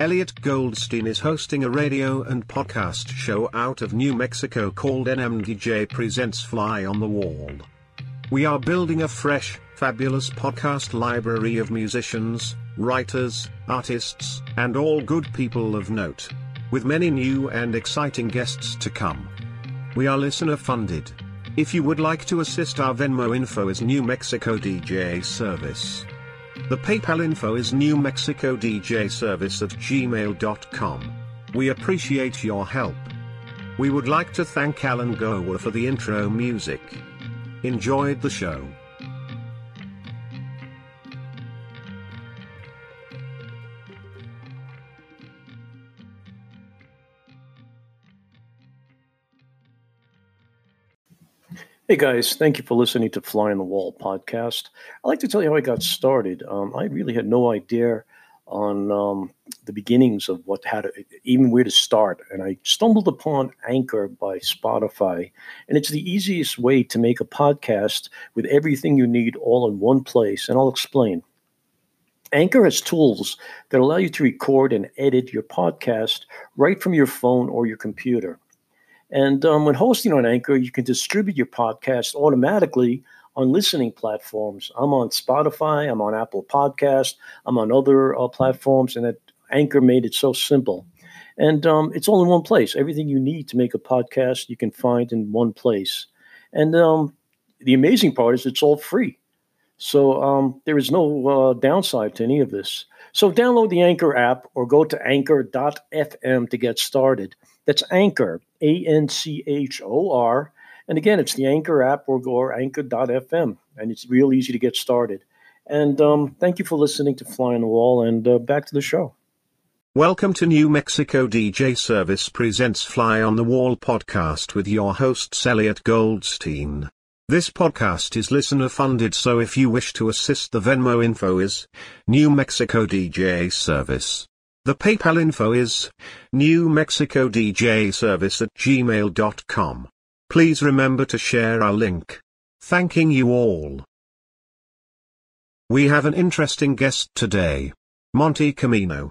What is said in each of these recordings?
Elliot Goldstein is hosting a radio and podcast show out of New Mexico called NMDJ Presents Fly on the Wall. We are building a fresh, fabulous podcast library of musicians, writers, artists, and all good people of note. With many new and exciting guests to come. We are listener funded. If you would like to assist our Venmo info is New Mexico DJ Service. The PayPal info is New Mexico DJ Service at gmail.com. We appreciate your help. We would like to thank Alan Gower for the intro music. Enjoyed the show. Hey guys, thank you for listening to Fly on the Wall podcast. I'd like to tell you how I got started. Um, I really had no idea on um, the beginnings of what how to even where to start, and I stumbled upon Anchor by Spotify, and it's the easiest way to make a podcast with everything you need all in one place. And I'll explain. Anchor has tools that allow you to record and edit your podcast right from your phone or your computer. And um, when hosting on Anchor, you can distribute your podcast automatically on listening platforms. I'm on Spotify, I'm on Apple Podcast, I'm on other uh, platforms, and that Anchor made it so simple. And um, it's all in one place. Everything you need to make a podcast, you can find in one place. And um, the amazing part is it's all free. So um, there is no uh, downside to any of this. So download the Anchor app or go to anchor.fm to get started. That's Anchor, A N C H O R. And again, it's the Anchor app or go or anchor.fm. And it's real easy to get started. And um, thank you for listening to Fly on the Wall. And uh, back to the show. Welcome to New Mexico DJ Service Presents Fly on the Wall podcast with your hosts Elliot Goldstein. This podcast is listener funded so if you wish to assist the Venmo info is New Mexico DJ Service. The PayPal info is New Mexico DJ Service at gmail.com. Please remember to share our link. Thanking you all. We have an interesting guest today. Monte Cimino.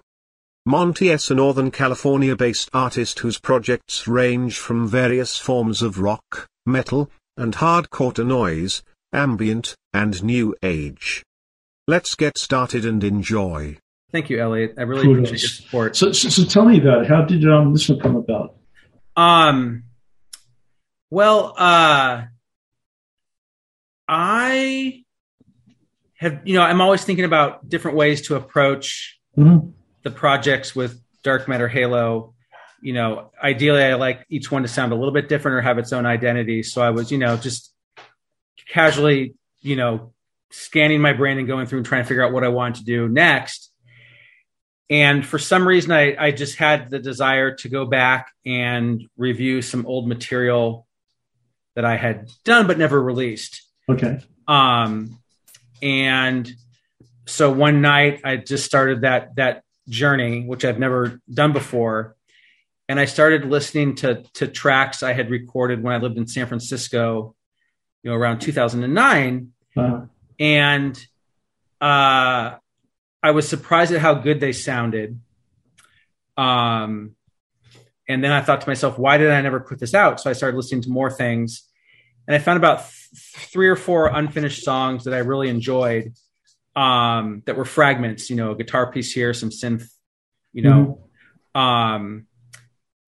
Monte is a Northern California based artist whose projects range from various forms of rock, metal, and hardcore to noise, ambient, and new age. Let's get started and enjoy. Thank you, Elliot. I really Kudos. appreciate your support. So, so, so tell me about it. How did um, this one come about? Um, well, uh, I have, you know, I'm always thinking about different ways to approach Mhm. the projects with Dark Matter Halo. You know, ideally, I like each one to sound a little bit different or have its own identity. So I was, you know, just casually, you know, scanning my brain and going through and trying to figure out what I wanted to do next. And for some reason, I, I just had the desire to go back and review some old material that I had done but never released. Okay. Um, and so one night I just started that that journey, which I've never done before, and I started listening to to tracks I had recorded when I lived in San Francisco, you know, around 2009, Uh, and uh, I was surprised at how good they sounded. Um, and then I thought to myself, why did I never put this out? So I started listening to more things, and I found about th- three or four unfinished songs that I really enjoyed. Um, that were fragments, you know, a guitar piece here, some synth, you know. Um,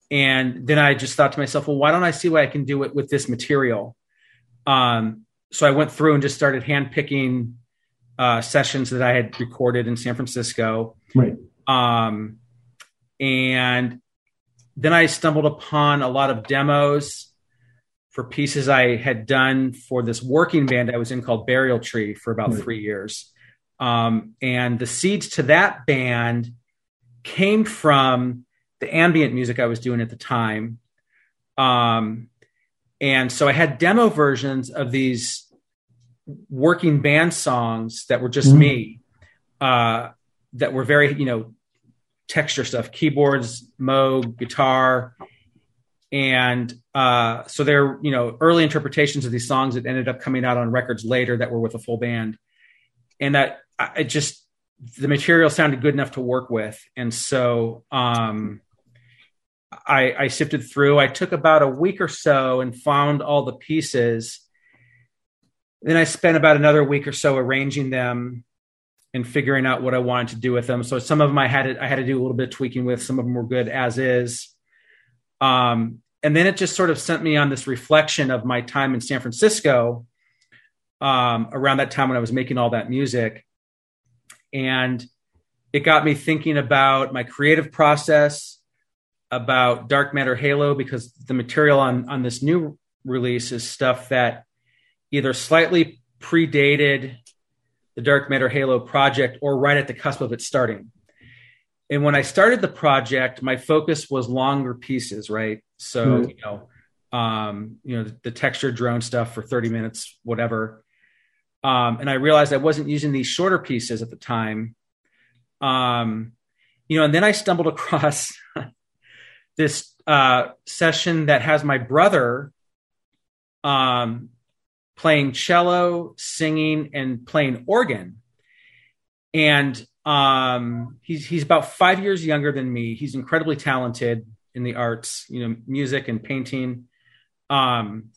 and then I just thought to myself, well, why don't I see what I can do with, with this material? Um, so I went through and just started handpicking uh, sessions that I had recorded in San Francisco. right. Um, and then I stumbled upon a lot of demos for pieces I had done for this working band I was in called Burial Tree for about Right. three years. Um, and the seeds to that band came from the ambient music I was doing at the time. Um, and so I had demo versions of these working band songs that were just Mhm. me, uh, that were very, you know, texture stuff, keyboards, Moog, guitar. And uh, so they're, you know, early interpretations of these songs that ended up coming out on records later that were with a full band. And that I I just, the material sounded good enough to work with, and so um, I, I sifted through. I took about a week or so and found all the pieces. Then I spent about another week or so arranging them and figuring out what I wanted to do with them. So some of them I had to, I had to do a little bit of tweaking with. Some of them were good as is. Um, and then it just sort of sent me on this reflection of my time in San Francisco um, around that time when I was making all that music. And it got me thinking about my creative process, about Dark Matter Halo, because the material on, on this new release is stuff that either slightly predated the Dark Matter Halo project or right at the cusp of it starting. And when I started the project, my focus was longer pieces, right? So, mm-hmm. you know, um, you know, the, the texture drone stuff for 30 minutes, whatever. Um, and I realized I wasn't using these shorter pieces at the time. Um, you know, and then I stumbled across this uh, session that has my brother um, playing cello, singing, and playing organ. And um, he's he's about five years younger than me. He's incredibly talented in the arts, you know, music and painting. Um,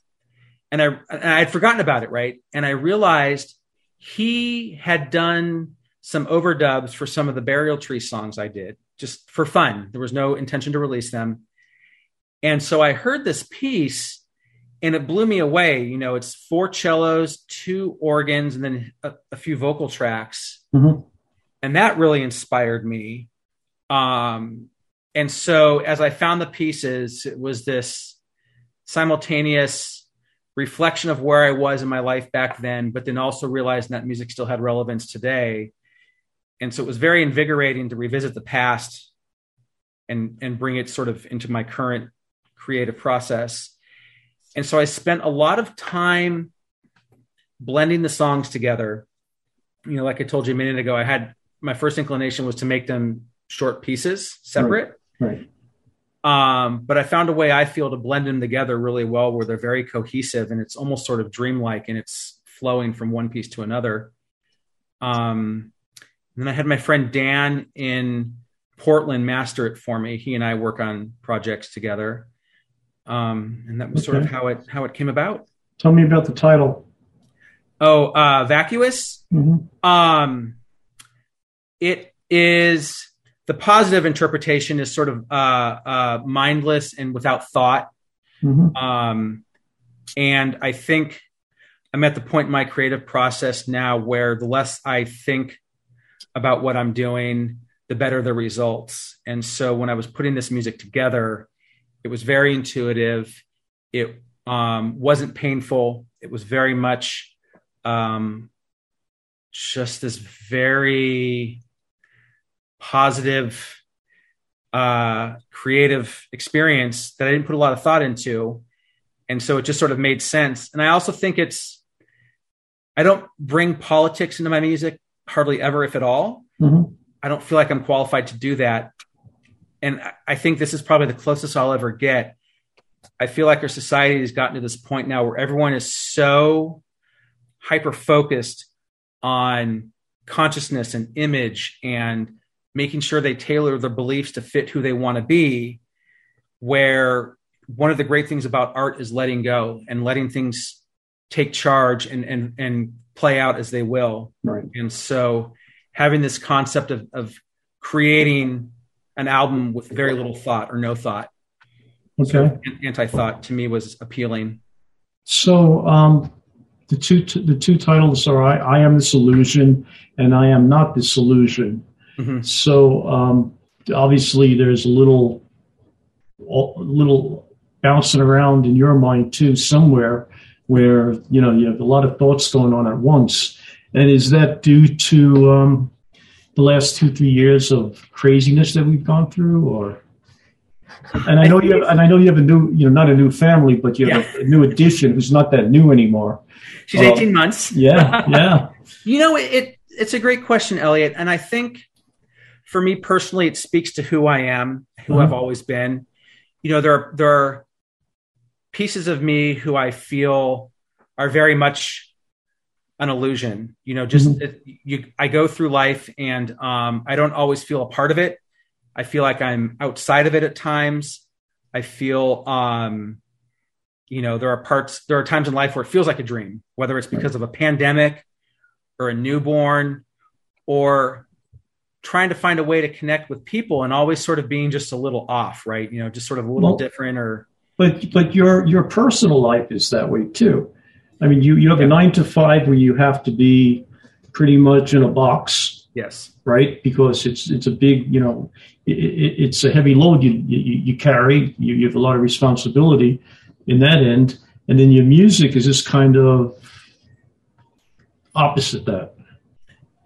and I and I had forgotten about it, right? And I realized he had done some overdubs for some of the burial tree songs I did just for fun. There was no intention to release them. And so I heard this piece and it blew me away. You know, it's four cellos, two organs, and then a, a few vocal tracks. Mm-hmm. And that really inspired me. Um, and so as I found the pieces, it was this simultaneous reflection of where I was in my life back then, but then also realizing that music still had relevance today. And so it was very invigorating to revisit the past and and bring it sort of into my current creative process. And so I spent a lot of time blending the songs together. You know, like I told you a minute ago, I had my first inclination was to make them short pieces, separate. Right. right. Um, but I found a way I feel to blend them together really well where they're very cohesive and it's almost sort of dreamlike and it's flowing from one piece to another. Um, and then I had my friend Dan in Portland master it for me. He and I work on projects together um, and that was okay. sort of how it how it came about. Tell me about the title. Oh, uh, vacuous. Mm-hmm. Um, it is the positive interpretation is sort of uh, uh, mindless and without thought. Mm-hmm. Um, and I think I'm at the point in my creative process now where the less I think about what I'm doing, the better the results. And so when I was putting this music together, it was very intuitive. It um, wasn't painful. It was very much um, just this very positive, uh, creative experience that I didn't put a lot of thought into. And so it just sort of made sense. And I also think it's, I don't bring politics into my music hardly ever, if at all. Mm-hmm. I don't feel like I'm qualified to do that and I think this is probably the closest I'll ever get. I feel like our society has gotten to this point now where everyone is so hyper focused on consciousness and image and making sure they tailor their beliefs to fit who they want to be. Where one of the great things about art is letting go and letting things take charge and and and play out as they will. Right. And so having this concept of of creating an album with very little thought or no thought. Okay. So anti-thought to me was appealing. So um, the two t- the two titles are I, I am this illusion and I am not this illusion. Mm-hmm. So um, obviously there's a little a little bouncing around in your mind too somewhere where you know you have a lot of thoughts going on at once. And is that due to um, the last two three years of craziness that we've gone through, or and I know you have, and I know you have a new, you know, not a new family, but you have yeah. a, new addition who's not that new anymore. She's uh, 18 months. Yeah, yeah. you know, it, it, it's a great question, Elliot, and I think for me personally, it speaks to who I am, who uh-huh. I've always been. You know, there are, there are pieces of me who I feel are very much an illusion. You know, just mm-hmm. it, you, I go through life and um, I don't always feel a part of it. I feel like I'm outside of it at times. I feel, um, you know, there are parts, there are times in life where it feels like a dream, whether it's because right. of a pandemic or a newborn or trying to find a way to connect with people and always sort of being just a little off, right? You know, just sort of a little well, different or. But but your your personal life is that way too. I mean, you you have a nine to five where you have to be pretty much in a box. Yes. Right, because it's it's a big you know it, it, it's a heavy load you you, you carry. You, you have a lot of responsibility in that end, and then your music is just kind of opposite that.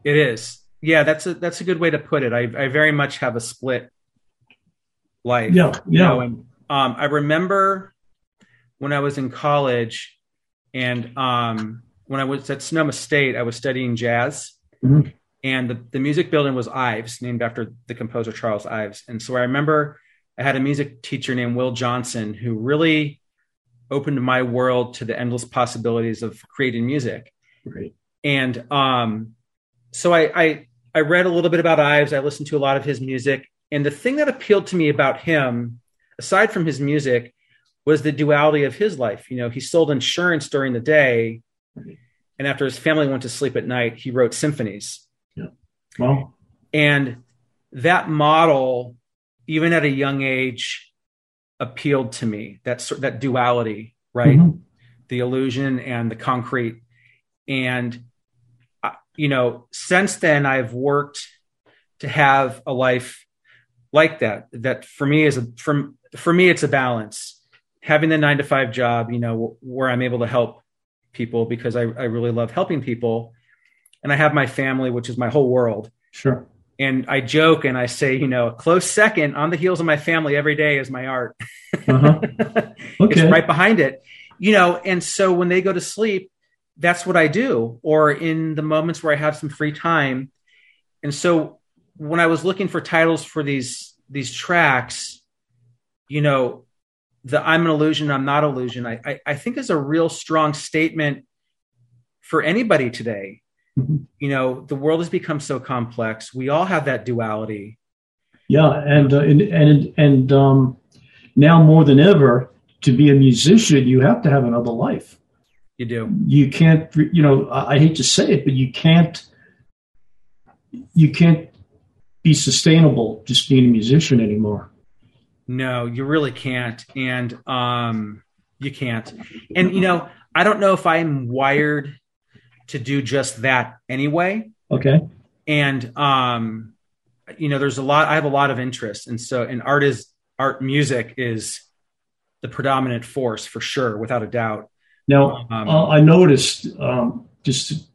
It is. Yeah, that's a that's a good way to put it. I I very much have a split life. Yeah, yeah. You know, and, um, I remember when I was in college, and um, when I was at Sonoma State, I was studying jazz, mm-hmm. and the, the music building was Ives, named after the composer Charles Ives. And so I remember I had a music teacher named Will Johnson who really opened my world to the endless possibilities of creating music. Right. And um, so I, I I read a little bit about Ives. I listened to a lot of his music, and the thing that appealed to me about him, aside from his music, was the duality of his life. You know, he sold insurance during the day, and after his family went to sleep at night, he wrote symphonies. Yeah. Well, and that model, even at a young age, appealed to me. That that duality, right? Mm-hmm. The illusion and the concrete, and you know, since then I've worked to have a life like that. That for me is a for, for me it's a balance. Having the nine to five job, you know, where I'm able to help people because I, I really love helping people. And I have my family, which is my whole world. Sure. And I joke and I say, you know, a close second on the heels of my family every day is my art. Uh-huh. Okay. it's right behind it. You know, and so when they go to sleep, that's what I do, or in the moments where I have some free time. And so when I was looking for titles for these these tracks, you know, the I'm an illusion, I'm not illusion, I, I, I think is a real strong statement for anybody today. Mm-hmm. You know, the world has become so complex. We all have that duality. Yeah, and uh, and and and um, now more than ever, to be a musician, you have to have another life. You do. You can't. You know, I hate to say it, but you can't. You can't be sustainable just being a musician anymore. No, you really can't, and um, you can't. And you know, I don't know if I'm wired to do just that anyway. Okay. And um, you know, there's a lot. I have a lot of interest, and so, and art is art. Music is the predominant force for sure, without a doubt. Now, um, uh, I noticed, um, just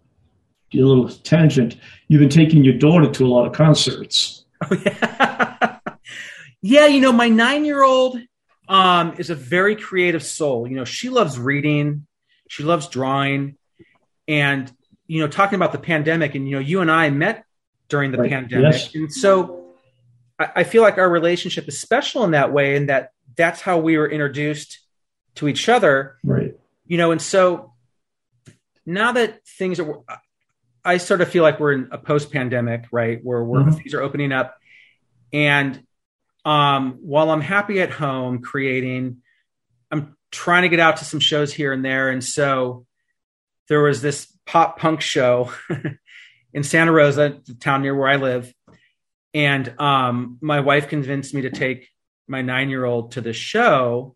a little tangent, you've been taking your daughter to a lot of concerts. Oh, yeah. yeah, you know, my nine year old um, is a very creative soul. You know, she loves reading, she loves drawing. And, you know, talking about the pandemic, and, you know, you and I met during the right. pandemic. Yes. And so I, I feel like our relationship is special in that way, and that that's how we were introduced to each other. Right you know, and so now that things are, I sort of feel like we're in a post pandemic, right? Where, where mm-hmm. things are opening up. And um, while I'm happy at home creating, I'm trying to get out to some shows here and there. And so there was this pop punk show in Santa Rosa, the town near where I live. And um, my wife convinced me to take my nine year old to the show.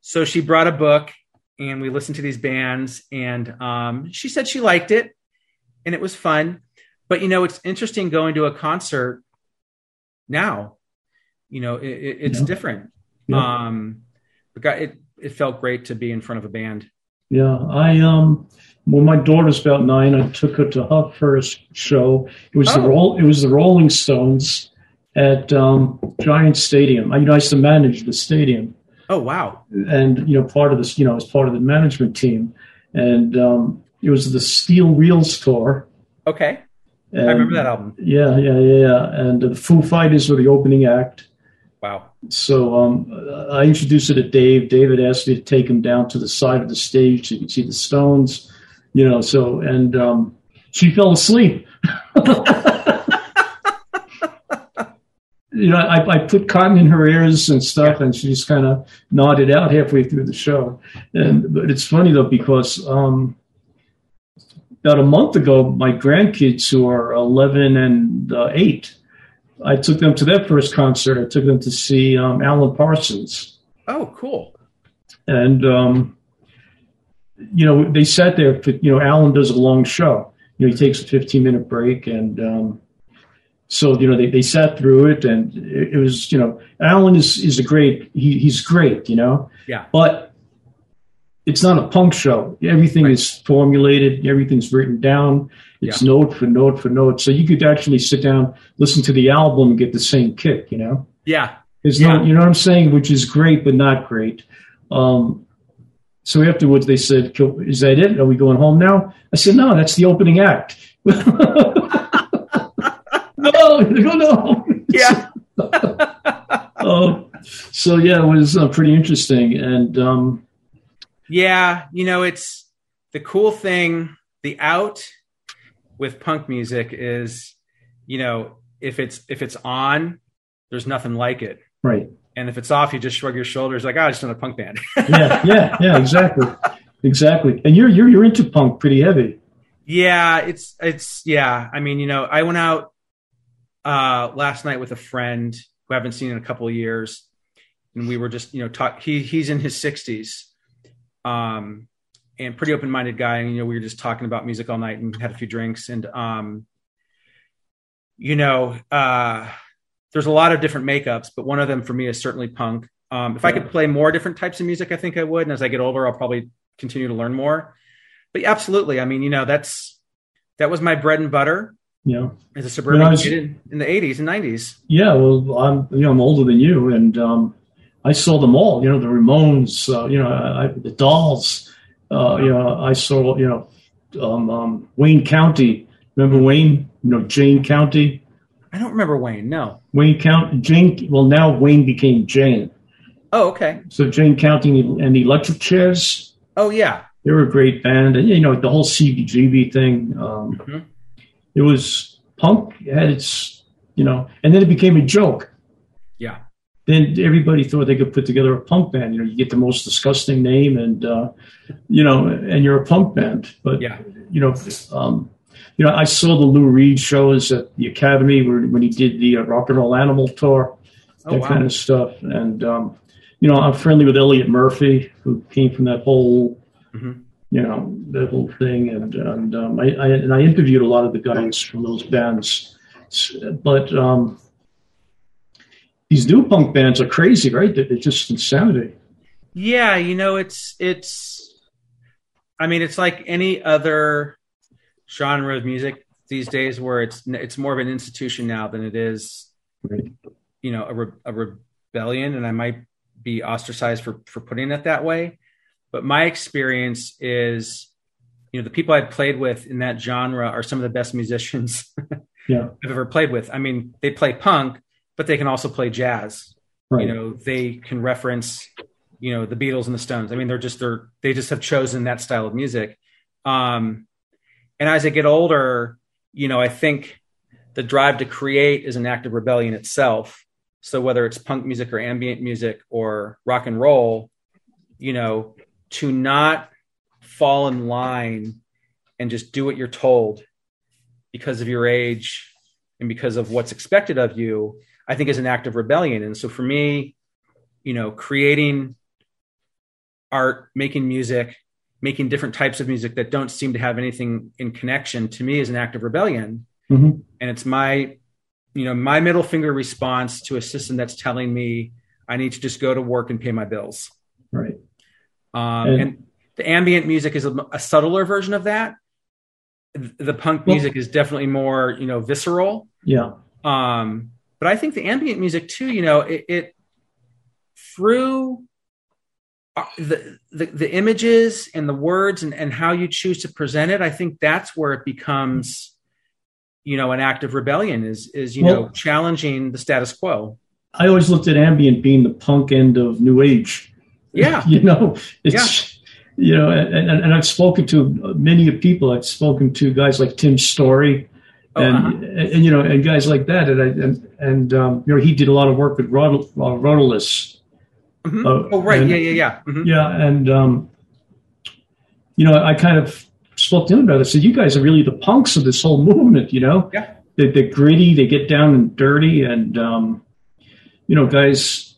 So she brought a book and we listened to these bands and um, she said she liked it and it was fun but you know it's interesting going to a concert now you know it, it, it's yeah. different yeah. um it, it felt great to be in front of a band yeah i um when my daughter was about nine i took her to her first show it was oh. the roll it was the rolling stones at um, giant stadium i, you know, I used to manage the stadium Oh wow! And you know, part of this, you know, as part of the management team, and um, it was the Steel Wheels tour. Okay, and, I remember that album. Yeah, yeah, yeah, And the Foo Fighters were the opening act. Wow. So um, I introduced it to Dave. David asked me to take him down to the side of the stage so you could see the Stones. You know, so and um, she fell asleep. you know, I, I, put cotton in her ears and stuff, and she just kind of nodded out halfway through the show. And but it's funny though because um, about a month ago, my grandkids who are 11 and uh, eight, I took them to their first concert. I took them to see um, Alan Parsons. Oh, cool! And um, you know, they sat there. For, you know, Alan does a long show. You know, he takes a 15 minute break and um, so you know they, they sat through it and it, it, was you know alan is is a great he, he's great you know yeah but it's not a punk show everything right. is formulated everything's written down it's yeah. note for note for note so you could actually sit down listen to the album and get the same kick you know yeah there's yeah. no you know what i'm saying which is great but not great um so afterwards they said is that it are we going home now i said no that's the opening act no, no, no. Yeah. oh, so yeah, it was uh, pretty interesting, and um, yeah, you know, it's the cool thing. The out with punk music is, you know, if it's if it's on, there's nothing like it, right? And if it's off, you just shrug your shoulders, like, oh, it's not a punk band. yeah, yeah, yeah, exactly, exactly. And you're you're you're into punk pretty heavy. Yeah, it's it's yeah. I mean, you know, I went out uh, last night with a friend who I haven't seen in a couple of years, and we were just you know talk. He he's in his sixties, um, and pretty open minded guy. And you know we were just talking about music all night and had a few drinks, and um, you know uh, there's a lot of different makeups, but one of them for me is certainly punk. Um, if yeah. I could play more different types of music, I think I would. And as I get older, I'll probably continue to learn more. But yeah, absolutely, I mean, you know, that's that was my bread and butter. Yeah, as a suburban was, kid in the '80s and '90s. Yeah, well, I'm you know I'm older than you, and um, I saw them all. You know, the Ramones. Uh, you know, I, the Dolls. Uh, you know, I saw you know um, um, Wayne County. Remember Wayne? You know Jane County. I don't remember Wayne. No. Wayne County. Jane. Well, now Wayne became Jane. Oh, okay. So Jane County and the Electric Chairs. Oh yeah. They were a great band, and you know the whole CBGB thing. Um, mm-hmm it was punk had its you know and then it became a joke yeah then everybody thought they could put together a punk band. You know you get the most disgusting name and uh, you know and you're a punk band. But yeah. you know um, you know i saw the lou reed shows at the academy where, when he did the uh, rock and roll animal tour oh, that wow. kind of stuff. And um, you know i'm friendly with elliot murphy who came from that whole mm-hmm. you know that whole thing. And and um, I, I, and I interviewed a lot of the guys from those bands. But um, these new punk bands are crazy right they're, they're just insanity yeah you know it's it's I mean it's like any other genre of music these days where it's it's more of an institution now than it is right. you know a, re, a rebellion and I might be ostracized for for putting it that way but my experience is, you know, the people I've played with in that genre are some of the best musicians yeah. I've ever played with. I mean, they play punk, but they can also play jazz. Right. You know, they can reference, you know, the Beatles and the Stones. I mean, they're just they're they just have chosen that style of music. Um, and as I get older, you know, I think the drive to create is an act of rebellion itself. So whether it's punk music or ambient music or rock and roll, you know, to not fall in line and just do what you're told because of your age and because of what's expected of you, I think is an act of rebellion. And so for me, you know, creating art, making music, making different types of music that don't seem to have anything in connection to me is an act of rebellion. Mm-hmm. And it's my, you know, my middle finger response to a system that's telling me I need to just go to work and pay my bills. Right. Um, and, and, the ambient music is a, a, subtler version of that. The punk music well, is definitely more, you know, visceral. Yeah. Um, but I think the ambient music too, you know, it, it through uh, the, the, the images and the words and, and how you choose to present it, I think that's where it becomes, you know, an act of rebellion is is you well, know challenging the status quo. I always looked at ambient being the punk end of new age. Yeah. you know, it's, you know, and, and, and I've spoken to many people. I've spoken to guys like Tim Story, oh, and, uh-huh. and, and, you know, and guys like that. And I, and, and um, you know, he did a lot of work with Rod, uh. Mm-hmm. Uh, oh, right. yeah, yeah, yeah. Mm-hmm. Yeah, and um, you know, I kind of spoke to him about it. I said, "You guys are really the punks of this whole movement." You know, yeah. They, they're gritty. They get down and dirty, and um, you know, guys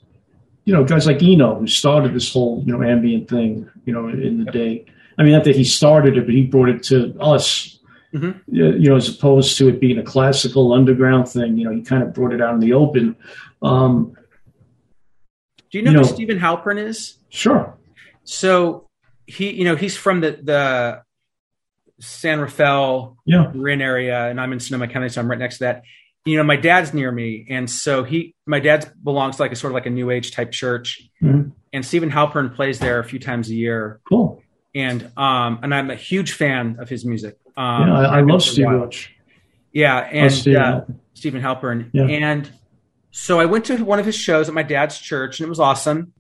you know, guys like Eno who started this whole, you know, ambient thing, you know, in the day. I mean, not that he started it, but he brought it to us, mm-hmm. you know, as opposed to it being a classical underground thing. You know, he kind of brought it out in the open. Um, Do you know, you know who Steven Halpern is? Sure. So he, you know, he's from the the San Rafael, yeah. Marin area, and I'm in Sonoma County, so I'm right next to that you know, my dad's near me, and so he, my dad belongs to like a sort of like a new age type church, mm-hmm. and Steven Halpern plays there a few times a year. Cool. And um, and I'm a huge fan of his music. Um, yeah, I, I love Steve Roach. Yeah, and Steven, uh, Steven Halpern. Yeah. And so I went to one of his shows at my dad's church, and it was awesome.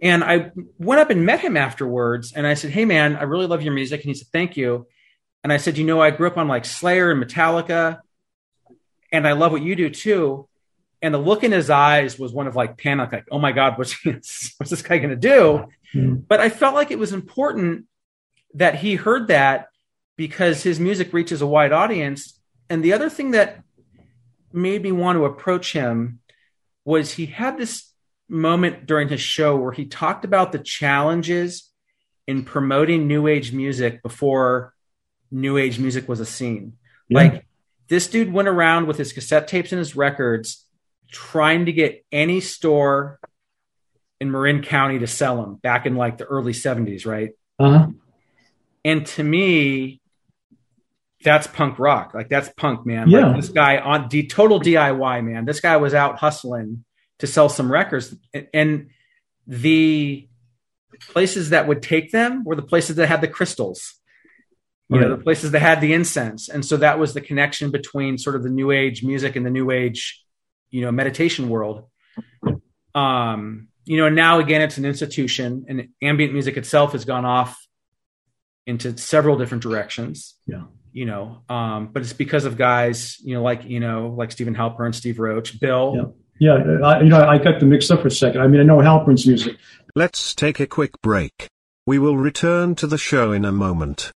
And I went up and met him afterwards, and I said, "Hey, man, I really love your music." And he said, "Thank you." And I said, "You know, I grew up on like Slayer and Metallica." and I love what you do too. And the look in his eyes was one of like panic, like, oh my God, what's, what's this guy going to do? Mm-hmm. But I felt like it was important that he heard that because his music reaches a wide audience. And the other thing that made me want to approach him was he had this moment during his show where he talked about the challenges in promoting new age music before new age music was a scene. Yeah. Like this dude went around with his cassette tapes and his records trying to get any store in Marin County to sell them back in like the early 70s, right? Uh-huh. And to me, that's punk rock. Like that's punk, man. Yeah. Like this guy on the total DIY, man. This guy was out hustling to sell some records. And the places that would take them were the places that had the crystals you right. know the places that had the incense and so that was the connection between sort of the new age music and the new age you know meditation world um you know now again it's an institution and ambient music itself has gone off into several different directions yeah you know um but it's because of guys you know like you know like Steven Halpern Steve Roach Bill yeah yeah, I, you know, I got them mixed up for a second. I mean, I know Halpern's music. Let's take a quick break. We will return to the show in a moment.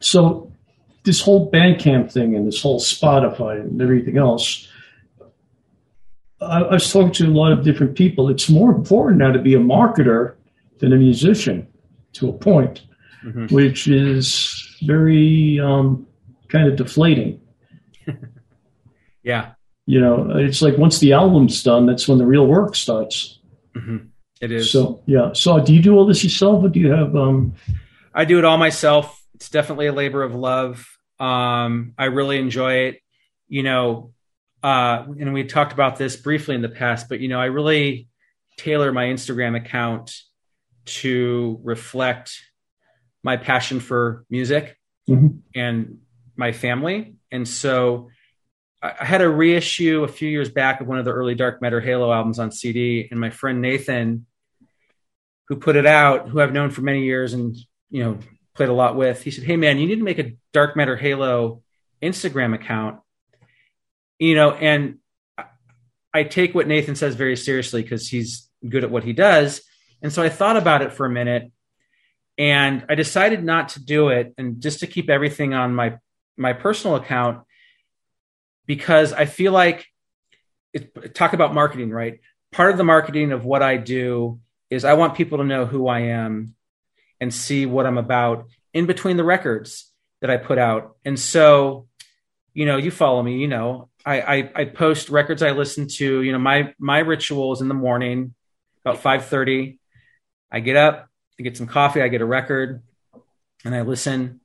So this whole Bandcamp thing and this whole Spotify and everything else, I, I was talking to a lot of different people. It's more important now to be a marketer than a musician to a point, mm-hmm. which is very um, kind of deflating. yeah. You know, it's like once the album's done, that's when the real work starts. Mm-hmm. It is. So, yeah. So, do you do all this yourself or do you have. Um... I do it all myself it's definitely a labor of love. Um, I really enjoy it. You know, uh, and we talked about this briefly in the past, but you know, I really tailor my Instagram account to reflect my passion for music mm-hmm. and my family. And so I had a reissue a few years back of one of the early Dark Matter Halo albums on CD, and my friend Nathan, who put it out, who I've known for many years and you know played a lot with, he said, Hey man, you need to make a Dark Matter Halo Instagram account. You know, and I take what Nathan says very seriously because he's good at what he does. And so I thought about it for a minute and I decided not to do it and just to keep everything on my my personal account because I feel like it, talk about marketing, right? Part of the marketing of what I do is I want people to know who I am and see what I'm about in between the records that I put out. And so, you know, you follow me, you know, I, I, I post records I listen to, you know, my, my rituals in the morning about 530, I get up, I get some coffee, I get a record and I listen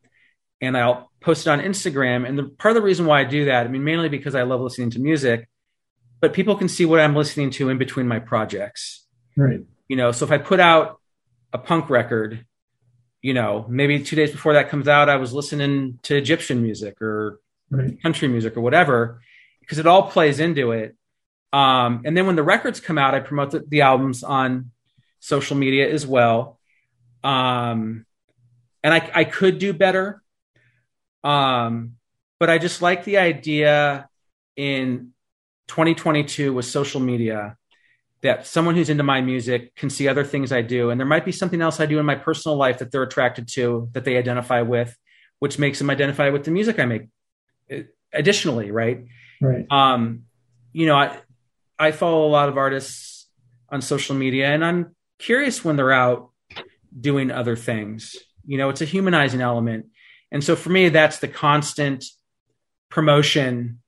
and I'll post it on Instagram. And the part of the reason why I do that, I mean, mainly because I love listening to music, but people can see what I'm listening to in between my projects. Right. You know, so if I put out a punk record you know, maybe two days before that comes out, I was listening to Egyptian music or right. country music or whatever, because it all plays into it. Um, and then when the records come out, I promote the, the albums on social media as well. Um, and I, I could do better. Um, but I just like the idea in 2022 with social media that someone who's into my music can see other things I do. And there might be something else I do in my personal life that they're attracted to, that they identify with, which makes them identify with the music I make. Additionally, right? Right. Um, you know, I I follow a lot of artists on social media and I'm curious when they're out doing other things. You know, it's a humanizing element. And so for me, that's the constant promotion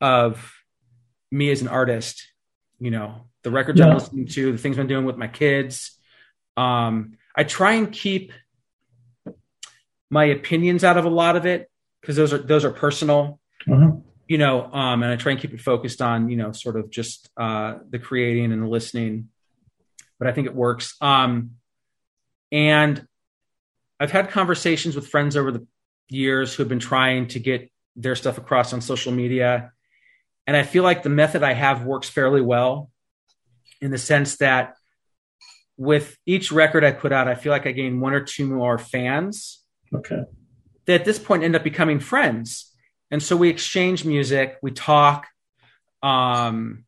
of me as an artist, you know, the records yeah. I'm listening to, the things I'm doing with my kids. Um, I try and keep my opinions out of a lot of it because those are those are personal. Mm-hmm. You know, um, and I try and keep it focused on you know sort of just uh, the creating and the listening. But I think it works. Um, and I've had conversations with friends over the years who have been trying to get their stuff across on social media, and I feel like the method I have works fairly well in the sense that with each record I put out, I feel like I gain one or two more fans. Okay. That at this point end up becoming friends. And so we exchange music, we talk, um,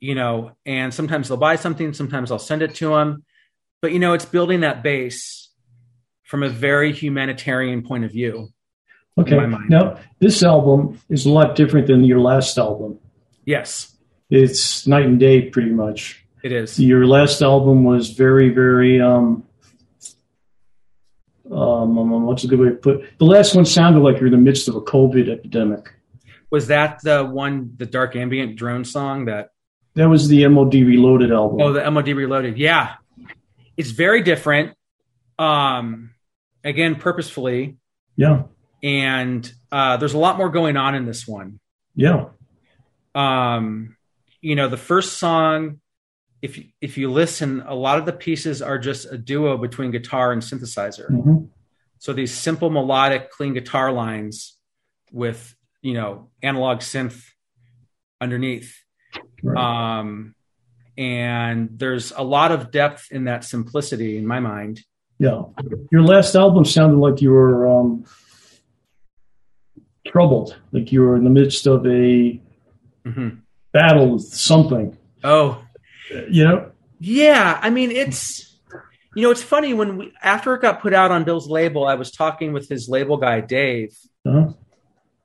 you know, and sometimes they'll buy something, sometimes I'll send it to them. But, you know, it's building that base from a very humanitarian point of view. Okay. Now, this album is a lot different than your last album. Yes. It's night and day, pretty much. It is. Your last album was very, very. Um, um, um, um, what's a good way to put? The last one sounded like you're in the midst of a COVID epidemic. Was that the one, the dark ambient drone song that? That was the MOD Reloaded album. Oh, the MOD Reloaded. Yeah, it's very different. Um, again, purposefully. Yeah. And uh, there's a lot more going on in this one. Yeah. Um, you know, the first song if if you listen, a lot of the pieces are just a duo between guitar and synthesizer. Mm-hmm. So these simple melodic, clean guitar lines with you know analog synth underneath. Right. Um, and there's a lot of depth in that simplicity in my mind. Yeah, your last album sounded like you were um, troubled, like you were in the midst of a mm-hmm. battle with something. Oh, you know? Yeah, I mean it's you know it's funny when we after it got put out on Bill's label, I was talking with his label guy Dave, uh-huh.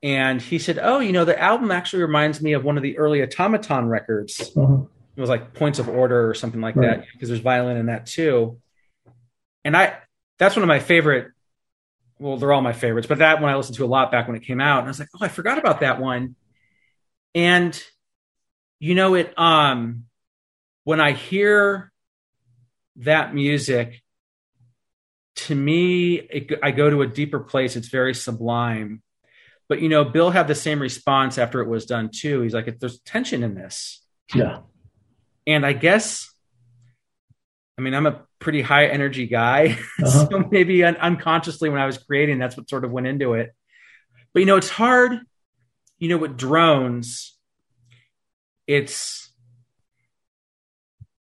and he said, "Oh, you know the album actually reminds me of one of the early Automaton records. Uh-huh. It was like Points of Order or something like right. that because there's violin in that too." And I that's one of my favorite. Well, they're all my favorites, but that one I listened to a lot back when it came out, and I was like, "Oh, I forgot about that one." And you know it um when I hear that music, to me, it, I go to a deeper place. It's very sublime. But you know, Bill had the same response after it was done too. He's like, "There's tension in this." Yeah. And I guess, I mean, I'm a pretty high energy guy, uh-huh. so maybe un- unconsciously when I was creating, that's what sort of went into it. But you know, it's hard. You know, with drones, it's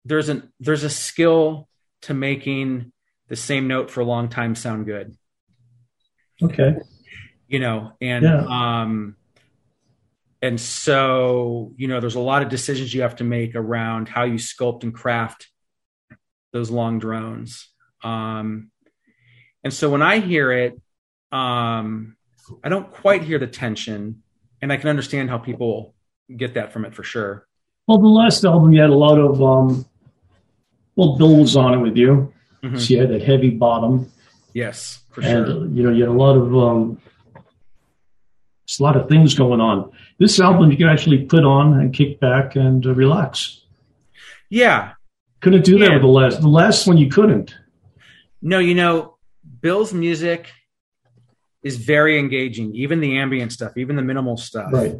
there's an there's a skill to making the same note for a long time sound good. Okay. You know, and yeah. um and so, you know, there's a lot of decisions you have to make around how you sculpt and craft those long drones. Um and so when I hear it, um I don't quite hear the tension and I can understand how people get that from it for sure. Well, the last album you had a lot of um, Bill was on it with you. Mm-hmm. So you had that heavy bottom. Yes, for sure. and, sure. you know, you had a lot of um, there's a lot of things going on. This album you can actually put on and kick back and uh, relax. Yeah, couldn't do that with the last. The last one you couldn't. No, you know, Bill's music is very engaging. Even the ambient stuff, even the minimal stuff. Right.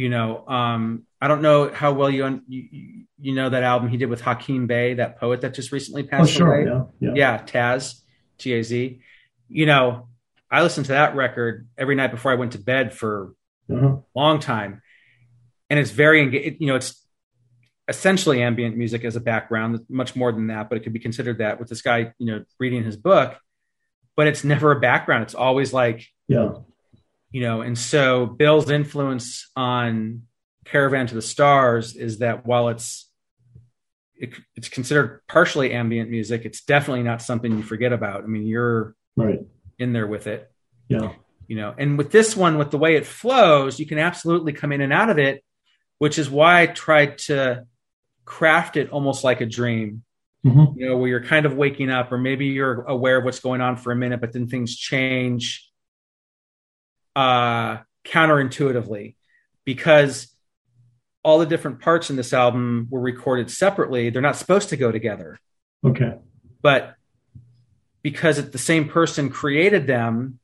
You know, um, I don't know how well you, you, you know that album he did with Hakim Bey, that poet that just recently passed oh, sure, away. Yeah, yeah. yeah, Taz. T-A-Z. You know, I listened to that record every night before I went to bed for uh-huh. a long time. And it's very, you know, it's essentially ambient music as a background, much more than that, but it could be considered that with this guy, you know, reading his book. But it's never a background. It's always like, yeah, you know, and so Bill's influence on Caravan to the Stars is that while it's it, it's considered partially ambient music, it's definitely not something you forget about. I mean, you're right in there with it. Yeah. You know, and with this one, with the way it flows, you can absolutely come in and out of it, which is why I tried to craft it almost like a dream. Mm-hmm. You know, where you're kind of waking up, or maybe you're aware of what's going on for a minute, but then things change uh, counterintuitively because all the different parts in this album were recorded separately. They're not supposed to go together. Okay. But because the same person created them,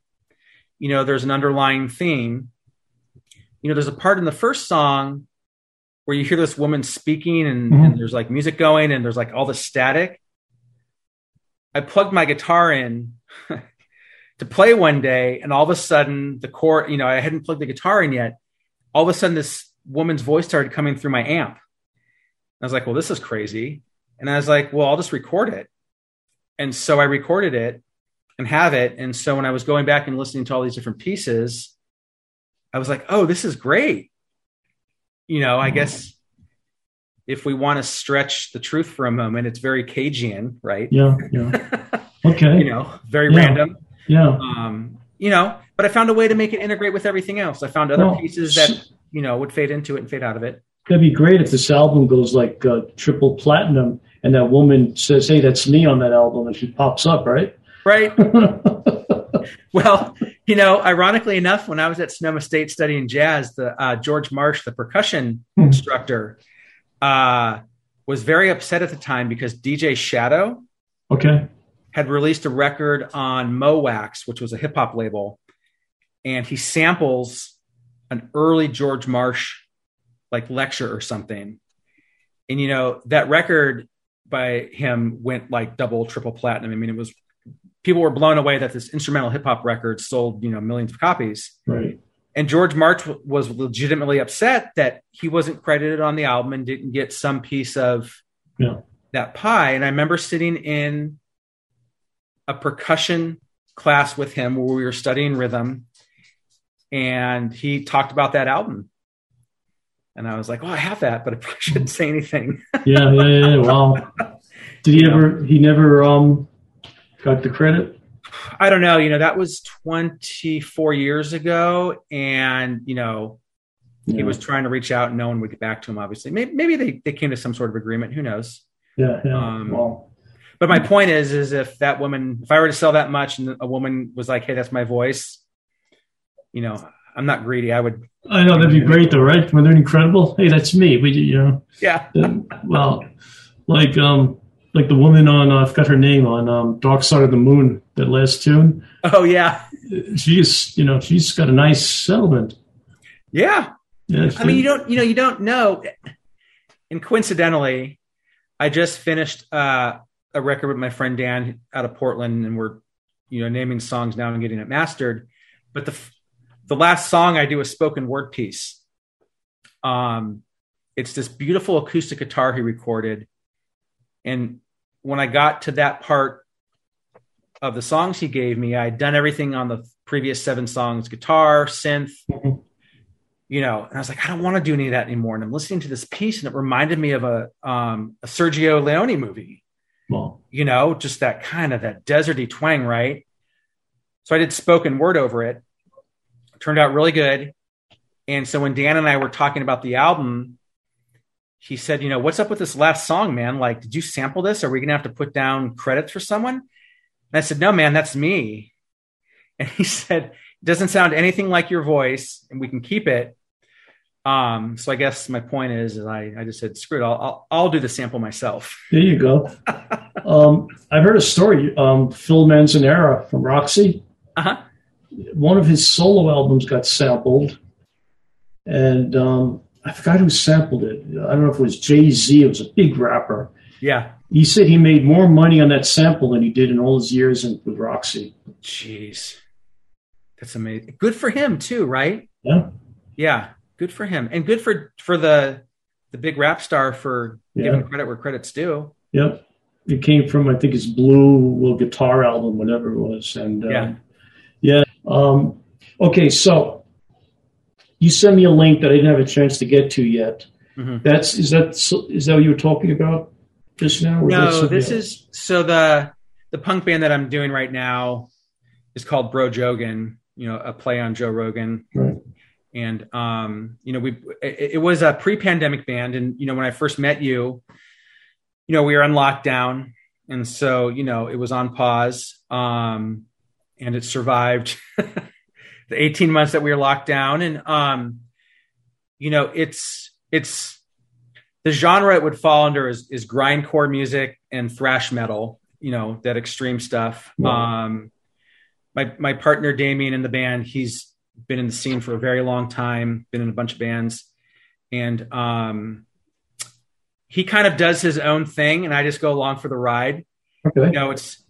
you know, there's an underlying theme. You know, there's a part in the first song where you hear this woman speaking and, mm-hmm. and there's like music going and there's like all the static. I plugged my guitar in to play one day, and all of a sudden, the chord, you know, I hadn't plugged the guitar in yet. All of a sudden, this woman's voice started coming through my amp. I was like, well, this is crazy. And I was like, well, I'll just record it. And so I recorded it and have it. And so when I was going back and listening to all these different pieces, I was like, oh, this is great. You know, I mm-hmm. guess if we want to stretch the truth for a moment, it's very Cagean, right? Yeah. Yeah. Okay. you know, very yeah. random. Yeah. Um, you know, but I found a way to make it integrate with everything else. I found other well, pieces that, you know, would fade into it and fade out of it. That'd be great if this album goes like uh, triple platinum and that woman says, "Hey, that's me on that album," and she pops up, right? Right. well, you know, ironically enough, when I was at Sonoma State studying jazz, the uh, George Marsh, the percussion hmm. instructor, uh, was very upset at the time because DJ Shadow, okay, had released a record on Mo-Wax, which was a hip hop label, and he samples an early George Marsh like lecture or something. And you know, that record by him went like double, triple platinum. I mean, it was people were blown away that this instrumental hip hop record sold, you know, millions of copies. Right. And George Marsh was legitimately upset that he wasn't credited on the album and didn't get some piece of yeah. that pie. And I remember sitting in a percussion class with him where we were studying rhythm and he talked about that album and I was like, "Oh, I have that, but I probably shouldn't say anything." yeah, yeah, yeah. Wow. Did he you ever? Know? He never um got the credit. I don't know. You know, that was 24 years ago, and you know, yeah. he was trying to reach out, and no one would get back to him. Obviously, maybe, maybe they they came to some sort of agreement. Who knows? Yeah. yeah. Um, well. But my point is, is if that woman, if I were to sell that much, and a woman was like, "Hey, that's my voice," you know, I'm not greedy. I would. I know that'd be great though, right? When they're incredible. Hey, that's me. We, you know. Yeah. well, like um, like the woman on uh, I forgot her name on um, Dark Side of the Moon. That last tune. Oh yeah. She's you know she's got a nice settlement. Yeah. yeah I mean, you don't you know you don't know. And coincidentally, I just finished uh, a record with my friend Dan out of Portland, and we're you know naming songs now and getting it mastered. But the the last song I do a spoken word piece. Um, it's this beautiful acoustic guitar he recorded. And when I got to that part of the songs he gave me, I had done everything on the previous seven songs guitar, synth, mm-hmm. you know, and I was like, I don't want to do any of that anymore. And I'm listening to this piece and it reminded me of a, um, a Sergio Leone movie, well, you know, just that kind of that deserty twang, right? So I did spoken word over it turned out really good. And so when Dan and I were talking about the album, he said, you know, what's up with this last song, man? Like, did you sample this? Are we to have to put down credits for someone? And I said, no, man, that's me. And he said, it doesn't sound anything like your voice and we can keep it. Um, so I guess my point is, is I, I just said, screw it. I'll, I'll, I'll do the sample myself. There you go. um, I've heard a story. Um, Phil Manzanera from Roxy. Uh-huh one of his solo albums got sampled, and um, I forgot who sampled it. I don't know if it was Jay Z. It was a big rapper, Yeah. He said he made more money on that sample than he did in all his years in, with Roxy. Jeez. That's amazing. Good for him too, right? Yeah. Yeah. Good for him. And good for for the the big rap star for Yeah. giving credit where credit's due. Yep. It came from I think his blue little guitar album, whatever it was, and uh, Yeah. yeah. Um, okay, so you sent me a link that I didn't have a chance to get to yet. Mhm. That's is that is that what you were talking about just now? or is that No, this else? is so the the punk band that I'm doing right now is called Bro Jogan, you know, a play on Joe Rogan. Right. And um, you know, we it, it was a pre-pandemic band, and you know, when I first met you, you know, we were on lockdown, and so you know, it was on pause, um, and it survived the 18 months that we were locked down, and um, you know, it's it's the genre it would fall under is, is grindcore music and thrash metal, you know, that extreme stuff. Um, my, my partner Damien in the band, he's been in the scene for a very long time, been in a bunch of bands and, um, he kind of does his own thing and I just go along for the ride. okay. You know, it's,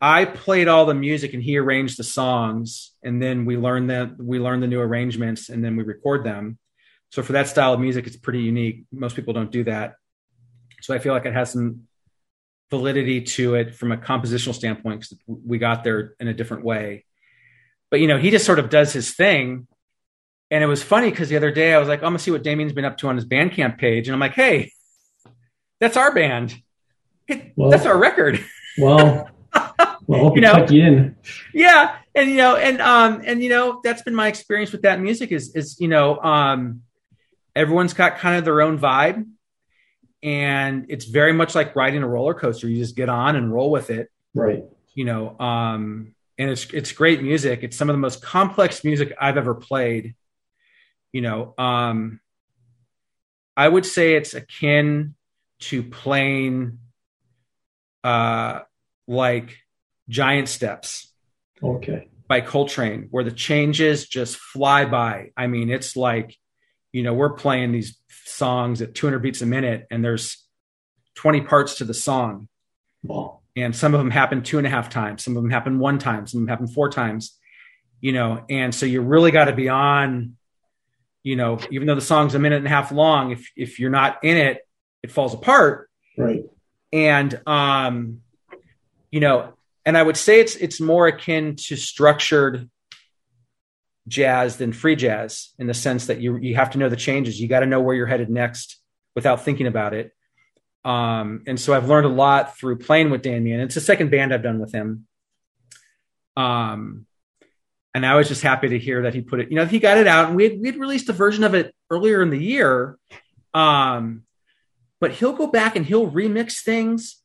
I played all the music and he arranged the songs and then we learn that we learn the new arrangements and then we record them. So for that style of music, it's pretty unique. Most people don't do that. So I feel like it has some validity to it from a compositional standpoint because we got there in a different way. But you know, he just sort of does his thing. And it was funny because the other day I was like, I'm gonna see what Damien's been up to on his Bandcamp page, and I'm like, hey, that's our band. Well- that's our record. Well, well, I hope You know, you in. yeah and you know and um and you know that's been my experience with that music is is you know um everyone's got kind of their own vibe and it's very much like riding a roller coaster you just get on and roll with it Right. you know um and it's it's great music it's some of the most complex music i've ever played you know um i would say it's akin to playing uh like giant steps Okay. by Coltrane, where the changes just fly by. I mean, it's like, you know, we're playing these songs at 200 beats a minute, and there's 20 parts to the song, Well, and some of them happen two and a half times, some of them happen one time, some of them happen four times, you know, and so you really got to be on, you know, even though the song's a minute and a half long, if if you're not in it, it falls apart. Right. and um you know and i would say it's it's more akin to structured jazz than free jazz in the sense that you you have to know the changes. You got to know where you're headed next without thinking about it um and so i've learned a lot through playing with damien it's the second band i've done with him um and i was just happy to hear that he put it you know he got it out and we had, we had released a version of it earlier in the year um but he'll go back and he'll remix things.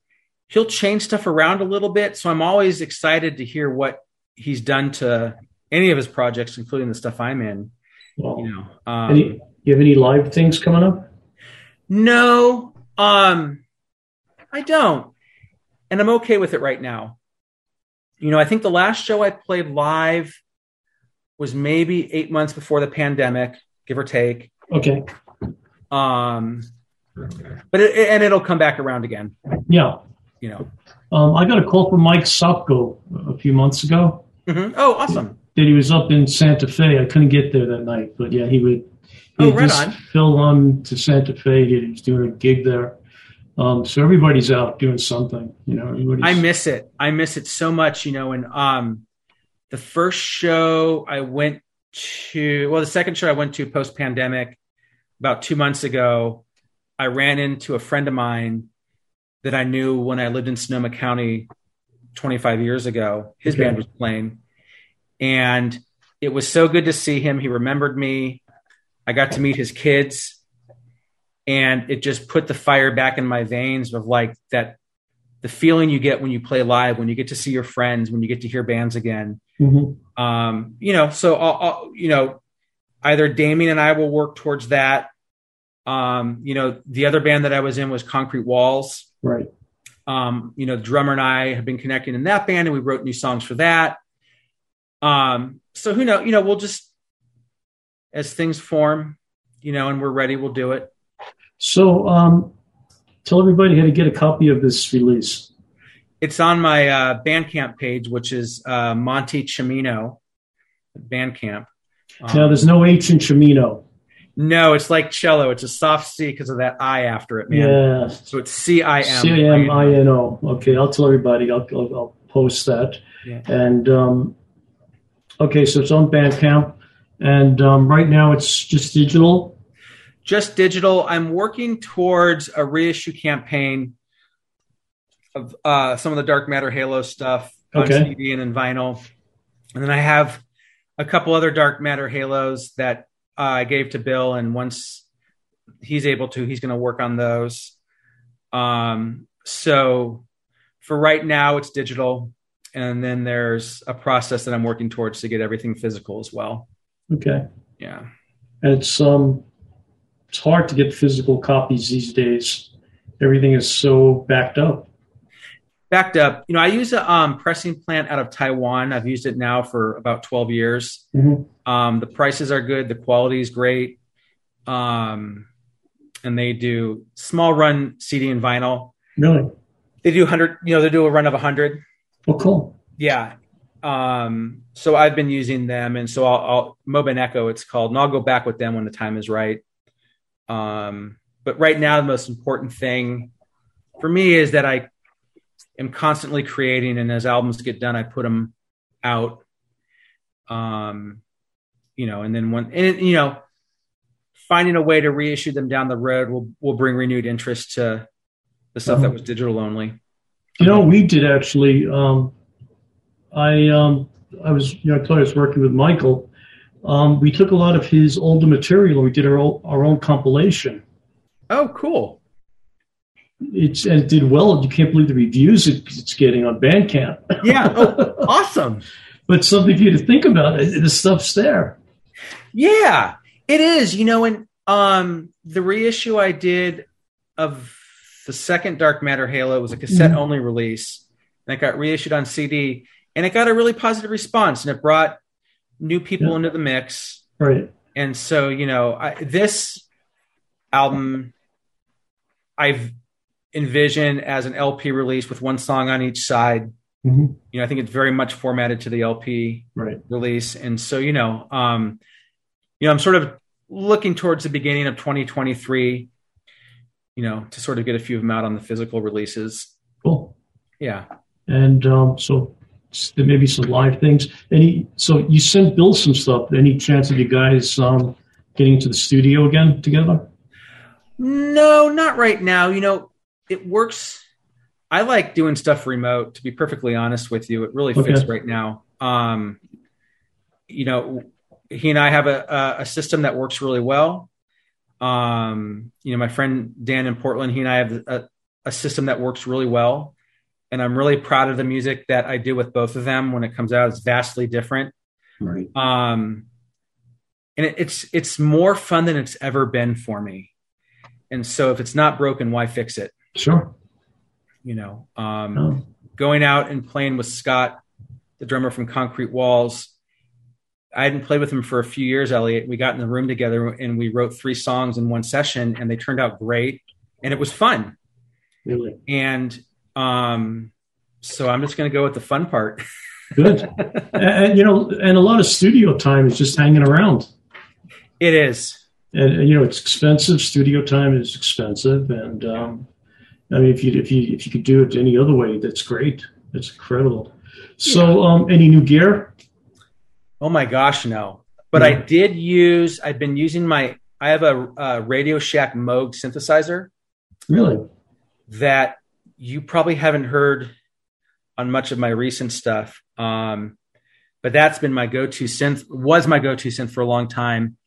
He'll change stuff around a little bit. So I'm always excited to hear what he's done to any of his projects, including the stuff I'm in. Well, You know, um, any, you have any live things coming up? no, um, I don't, and I'm okay with it right now. You know, I think the last show I played live was maybe eight months before the pandemic, give or take. Okay. Um, but it, and it'll come back around again. Yeah. You know. Um, I got a call from Mike Sopko a few months ago Mhm. Oh, awesome. That he was up in Santa Fe. I couldn't get there that night, but yeah, he would. Oh, He right just on. on to Santa Fe. He was doing a gig there. Um, so everybody's out doing something. You know. I miss it. I miss it so much, you know. And um, the first show I went to, well, the second show I went to post pandemic about two months ago, I ran into a friend of mine that I knew when I lived in Sonoma County 25 years ago. His Okay. band was playing, and it was so good to see him. He remembered me. I got to meet his kids, and it just put the fire back in my veins of like that the feeling you get when you play live, when you get to see your friends, when you get to hear bands again. Mhm. Um, you know, so I'll, I'll, you know, either Damien and I will work towards that. Um, you know, the other band that I was in was Concrete Walls. Right. Um, you know, the drummer and I have been connecting in that band, and we wrote new songs for that. Um, so who know? You know, we'll just as things form, you know, and we're ready, we'll do it. So, um, tell everybody how to get a copy of this release. It's on my uh, Bandcamp page, which is uh, Monte Cimino Bandcamp. Um, now, there's no H in Chimino. No, it's like cello. It's a soft C because of that I after it, man. Yeah. So it's C I M. C I M I N O. Okay, I'll tell everybody. I'll, I'll, I'll post that. Yeah. And um, okay, so it's on Bandcamp, and um, right now it's just digital. Just digital. I'm working towards a reissue campaign of uh, some of the Dark Matter Halo stuff on Okay. CD and in vinyl, and then I have a couple other Dark Matter Halos that uh, I gave to Bill, and once he's able to, he's going to work on those. Um, so for right now, it's digital, and then there's a process that I'm working towards to get everything physical as well. Okay, Yeah. and it's um, it's hard to get physical copies these days. Everything is so backed up. backed up. You know, I use a um, pressing plant out of Taiwan. I've used it now for about 12 years. Mhm. Um, the prices are good. The quality is great. Um, and they do small run CD and vinyl. Really? They do 100, you know, they do a run of 100. Oh, cool. Yeah. Um, so I've been using them. And so I'll, I'll Moben Echo, it's called, and I'll go back with them when the time is right. Um, but right now, the most important thing for me is that I am constantly creating, and as albums get done, I put them out. Um, you know, and then when, and you know, finding a way to reissue them down the road will will bring renewed interest to the stuff that Uh-huh. was digital only. You know, we did actually. Um, I um, I was, you know, I told you I was working with Michael. Um, we took a lot of his older material and we did our own, our own compilation. Oh, cool. It's and it did well. You can't believe the reviews it, it's getting on Bandcamp. Yeah. Oh, awesome. but something for you to think about. it- The stuff's there. Yeah, it is. You know, and um, the reissue I did of the second Dark Matter Halo was a cassette only release, and it got reissued on CD, and it got a really positive response, and it brought new people Yeah. into the mix. Right. And so, you know, I, this album I've envisioned as an LP release with one song on each side. hmm You know, I think it's very much formatted to the LP Right. release. And so, you know, um, you know, I'm sort of looking towards the beginning of 2023, you know, to sort of get a few of them out on the physical releases. Cool. Yeah. And um, so there may be some live things. Any? So you sent Bill some stuff. Any chance of you guys um, getting into the studio again together? No, not right now. You know, it works. I like doing stuff remote, to be perfectly honest with you. It really fits Okay. right now. Um, you know, he and I have a, a system that works really well. Um, you know, my friend Dan in Portland, he and I have a, a system that works really well. And I'm really proud of the music that I do with both of them when it comes out. It's vastly different. Right. Um, and it, it's it's more fun than it's ever been for me. And so if it's not broken, why fix it? Sure. You know, um, Oh, going out and playing with Scott, the drummer from Concrete Walls. I hadn't played with him for a few years, Elliot. We got in the room together and we wrote three songs in one session, and they turned out great, and it was fun. really And um, so I'm just going to go with the fun part. good. and, you know, and a lot of studio time is just hanging around. It is. and you know it's expensive. Studio time is expensive, and um, I mean if you if you if you could do it any other way, that's great. That's incredible. So, um, any new gear? Oh my gosh, no. But I did use. I've been using my. I have a, a Radio Shack Moog synthesizer Really? that you probably haven't heard on much of my recent stuff. Um, but that's been my go-to synth. Was my go-to synth for a long time,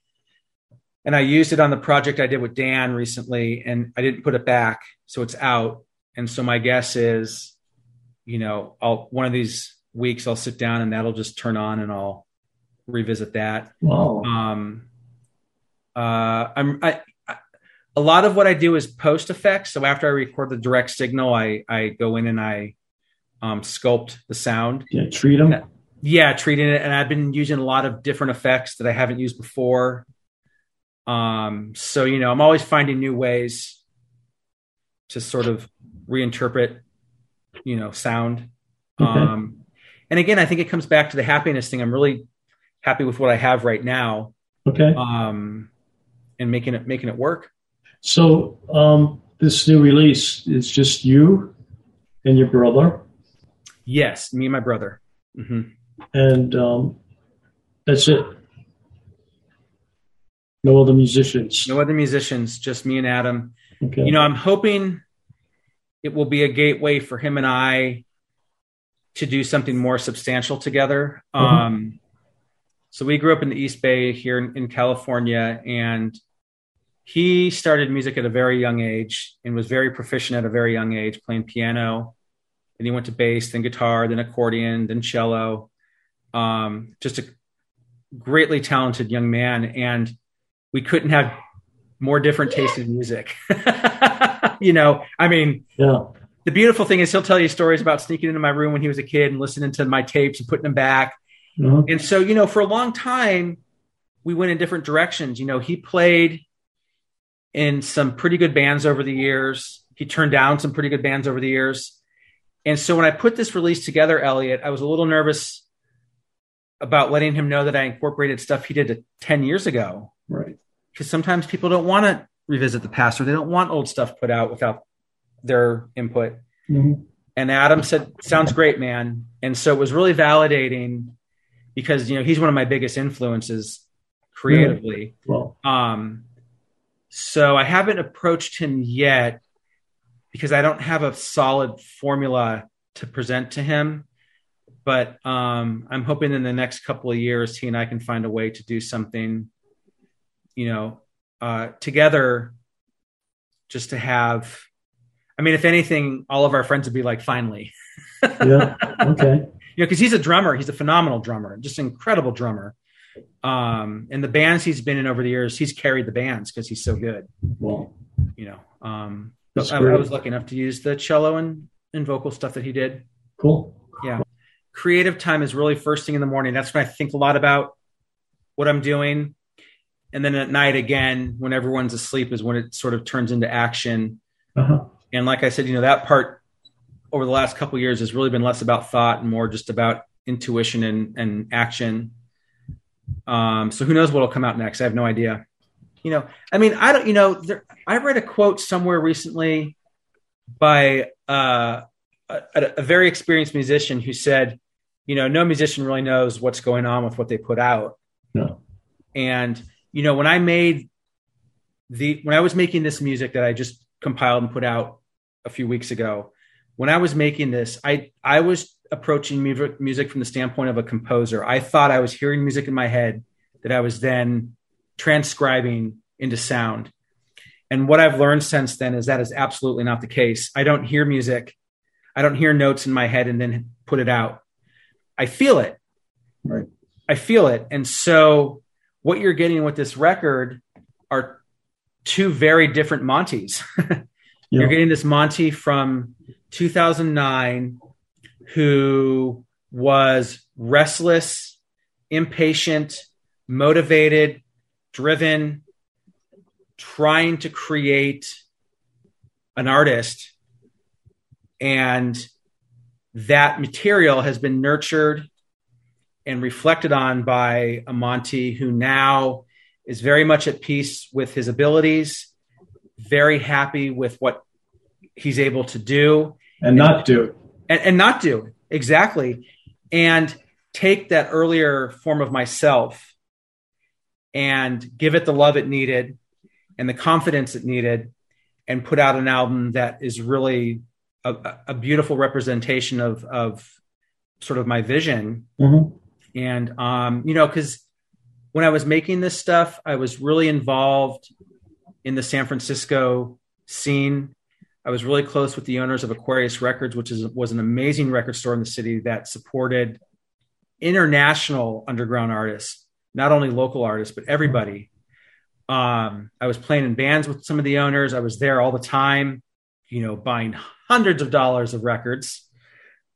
and I used it on the project I did with Dan recently, and I didn't put it back, so it's out. And so my guess is, you know, I'll one of these weeks I'll sit down and that'll just turn on, and I'll revisit that. Wow. Um, uh, I'm I, I, a lot of what I do is post effects. So after I record the direct signal, I I go in and I um, sculpt the sound. Yeah, treat them. Yeah, treating it, and I've been using a lot of different effects that I haven't used before. Um, so you know, I'm always finding new ways to sort of reinterpret, you know, sound. Okay. Um, and again, I think it comes back to the happiness thing. I'm really happy with what I have right now, Okay. um, and making it making it work. So um, this new release is just you and your brother, Yes, me and my brother. Mm-hmm. and um, that's it. No other musicians. No other musicians, just me and Adam. Okay. You know, I'm hoping it will be a gateway for him and I to do something more substantial together. Mhm. Um, so we grew up in the East Bay here in, in California, and he started music at a very young age and was very proficient at a very young age, playing piano. Then he went to bass, then guitar, then accordion, then cello. Um, just a greatly talented young man, and we couldn't have more different tastes in music. you know, I mean, yeah. the beautiful thing is he'll tell you stories about sneaking into my room when he was a kid and listening to my tapes and putting them back. Uh-huh. And so, you know, for a long time, we went in different directions. You know, he played in some pretty good bands over the years. He turned down some pretty good bands over the years. And so when I put this release together, Elliot, I was a little nervous about letting him know that I incorporated stuff he did 10 years ago. Right. Because sometimes people don't want to revisit the past or they don't want old stuff put out without their input. Mhm. And Adam said, "Sounds great, man." And so it was really validating because you know he's one of my biggest influences creatively. Well, Um, so I haven't approached him yet because I don't have a solid formula to present to him. But um, I'm hoping in the next couple of years, he and I can find a way to do something, you know, uh, together, just to have. I mean, if anything, all of our friends would be like, finally, yeah. Okay. You know, because he's a drummer. He's a phenomenal drummer, just an incredible drummer. Um, and the bands he's been in over the years, he's carried the bands because he's so good. Well, You know, um, I, I was lucky enough to use the cello and, and vocal stuff that he did. cool. Yeah, creative time is really first thing in the morning. That's when I think a lot about what I'm doing, and then at night again, when everyone's asleep, is when it sort of turns into action. Uh-huh. And like I said, you know, that part over the last couple of years has really been less about thought and more just about intuition and, and action. Um, so who knows what'll come out next? I have no idea. You know, I mean, I don't, you know, there, I read a quote somewhere recently by uh, a, a very experienced musician who said, you know, no musician really knows what's going on with what they put out. No. And, you know, when I made the, when I was making this music that I just compiled and put out a few weeks ago, when I was making this, I, I was approaching music, music from the standpoint of a composer. I thought I was hearing music in my head that I was then transcribing into sound. And what I've learned since then is that is absolutely not the case. I don't hear music. I don't hear notes in my head and then put it out. I feel it. Right. I feel it. And so what you're getting with this record are two very different Montes. Yeah. You're getting this Monte from 2009 who was restless, impatient, motivated, driven, trying to create an artist. And that material has been nurtured and reflected on by a Monte who now is very much at peace with his abilities, very happy with what he's able to do. And not do. And, and not do. Exactly. And take that earlier form of myself and give it the love it needed and the confidence it needed and put out an album that is really a, a beautiful representation of of sort of my vision. Mhm. and um you know because when i was making this stuff i was really involved in the san francisco scene i was really close with the owners of aquarius records which is was an amazing record store in the city that supported international underground artists not only local artists but everybody. Um i was playing in bands with some of the owners. I was there all the time you know buying hundreds of dollars of records.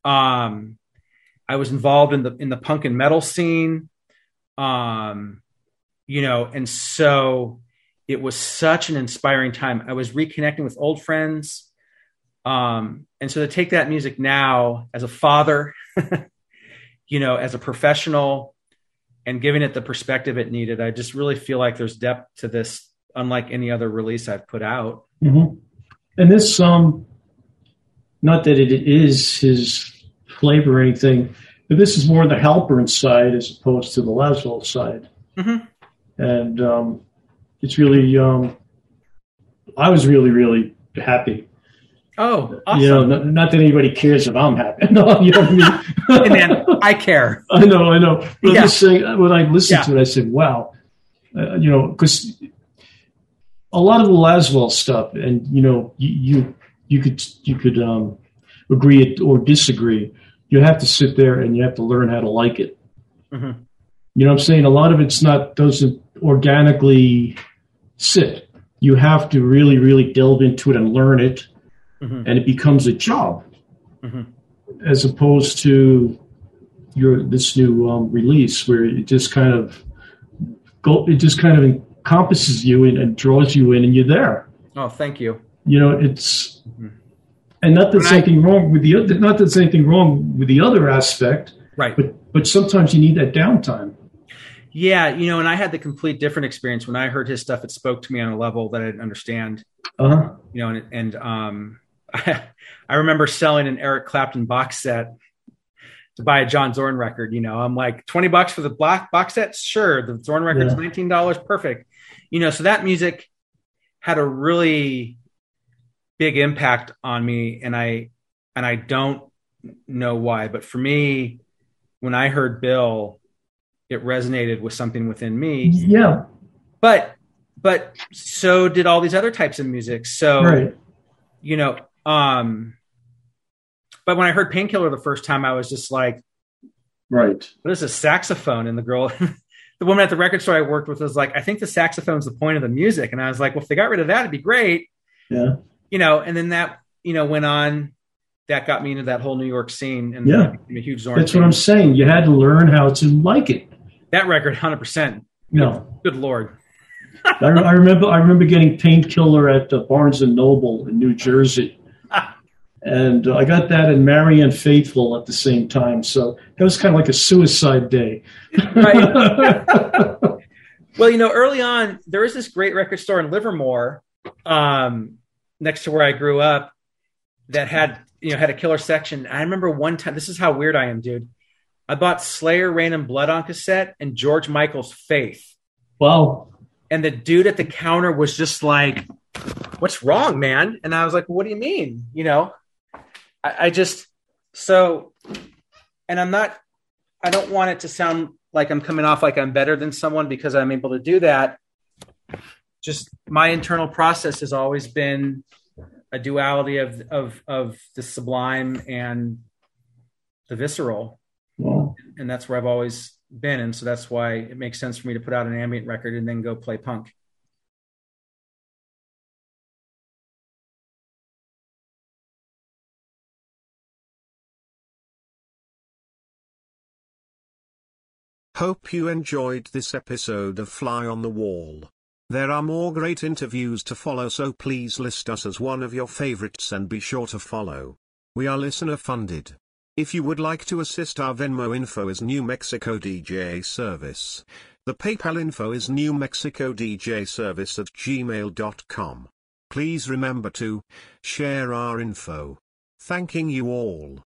Um I was involved in the in the punk and metal scene, um, you know, and so it was such an inspiring time. I was reconnecting with old friends. Um, and so to take that music now as a father, you know, as a professional, and giving it the perspective it needed, I just really feel like there's depth to this, unlike any other release I've put out. Mm-hmm. And this, um, not that it is his flavor or anything, but this is more the Halpern side as opposed to the Laswell side. Mm-hmm. And um, it's really, um, I was really, really happy. Oh, awesome. You know, not, not, that anybody cares if I'm happy. No, you know what I mean? hey man, I care. I know, I know. But yeah. I'm just saying, when I listened yeah. to it, I said, wow. Uh, you know, because a lot of the Laswell stuff, and, you know, you, you, you could, you could um, agree or disagree. You have to sit there and you have to learn how to like it. Mm-hmm. You know what I'm saying? A lot of it's not, doesn't organically sit. You have to really, really delve into it and learn it mm-hmm. and it becomes a job mm-hmm. as opposed to your this new um, release where it just kind of go it just kind of encompasses you and, and, draws you in and you're there oh thank you you know it's mm-hmm. and not that there's anything wrong with the other not that there's anything wrong with the other aspect right but but sometimes you need that downtime yeah, you know, and I had the complete different experience when I heard his stuff. It spoke to me on a level that I didn't understand. Uh-huh. You know, and, and um, I, remember selling an Eric Clapton box set to buy a John Zorn record. You know, I'm like twenty bucks for the black box set. Sure, the Zorn record's yeah. nineteen dollars. Perfect. You know, so that music had a really big impact on me, and I and I don't know why, but for me, when I heard Bill, it resonated with something within me. Yeah. But but so did all these other types of music. So right. you know, um, but when I heard Painkiller the first time, I was just like, right. What is a saxophone? And the girl, the woman at the record store I worked with was like, I think the saxophone's the point of the music. And I was like, well, if they got rid of that, it'd be great. Yeah. You know, and then that, you know, went on. That got me into that whole New York scene and yeah. a huge Zorn. That's what I'm saying. You had to learn how to like it. That record, hundred percent. No, good lord. I, I, remember. I remember getting Painkiller at uh, Barnes and Noble in New Jersey, and uh, I got that and Marianne Faithfull at the same time. So that was kind of like a suicide day. right. well, you know, early on, there was this great record store in Livermore, um, next to where I grew up, that had you know had a killer section. I remember one time. This is how weird I am, dude. I bought Slayer, Raining Blood on cassette and George Michael's Faith. Wow. And the dude at the counter was just like, "What's wrong, man?" And I was like, "What do you mean?" You know. I, I just so, and I'm not. I don't want it to sound like I'm coming off like I'm better than someone because I'm able to do that. Just my internal process has always been a duality of of of the sublime and the visceral. And that's where I've always been. And so that's why it makes sense for me to put out an ambient record and then go play punk. Hope you enjoyed this episode of Fly on the Wall. There are more great interviews to follow so please list us as one of your favorites and be sure to follow. We are listener funded. If you would like to assist our Venmo info is New Mexico DJ Service. The PayPal info is New Mexico DJ Service at gmail.com. Please remember to share our info. Thanking you all.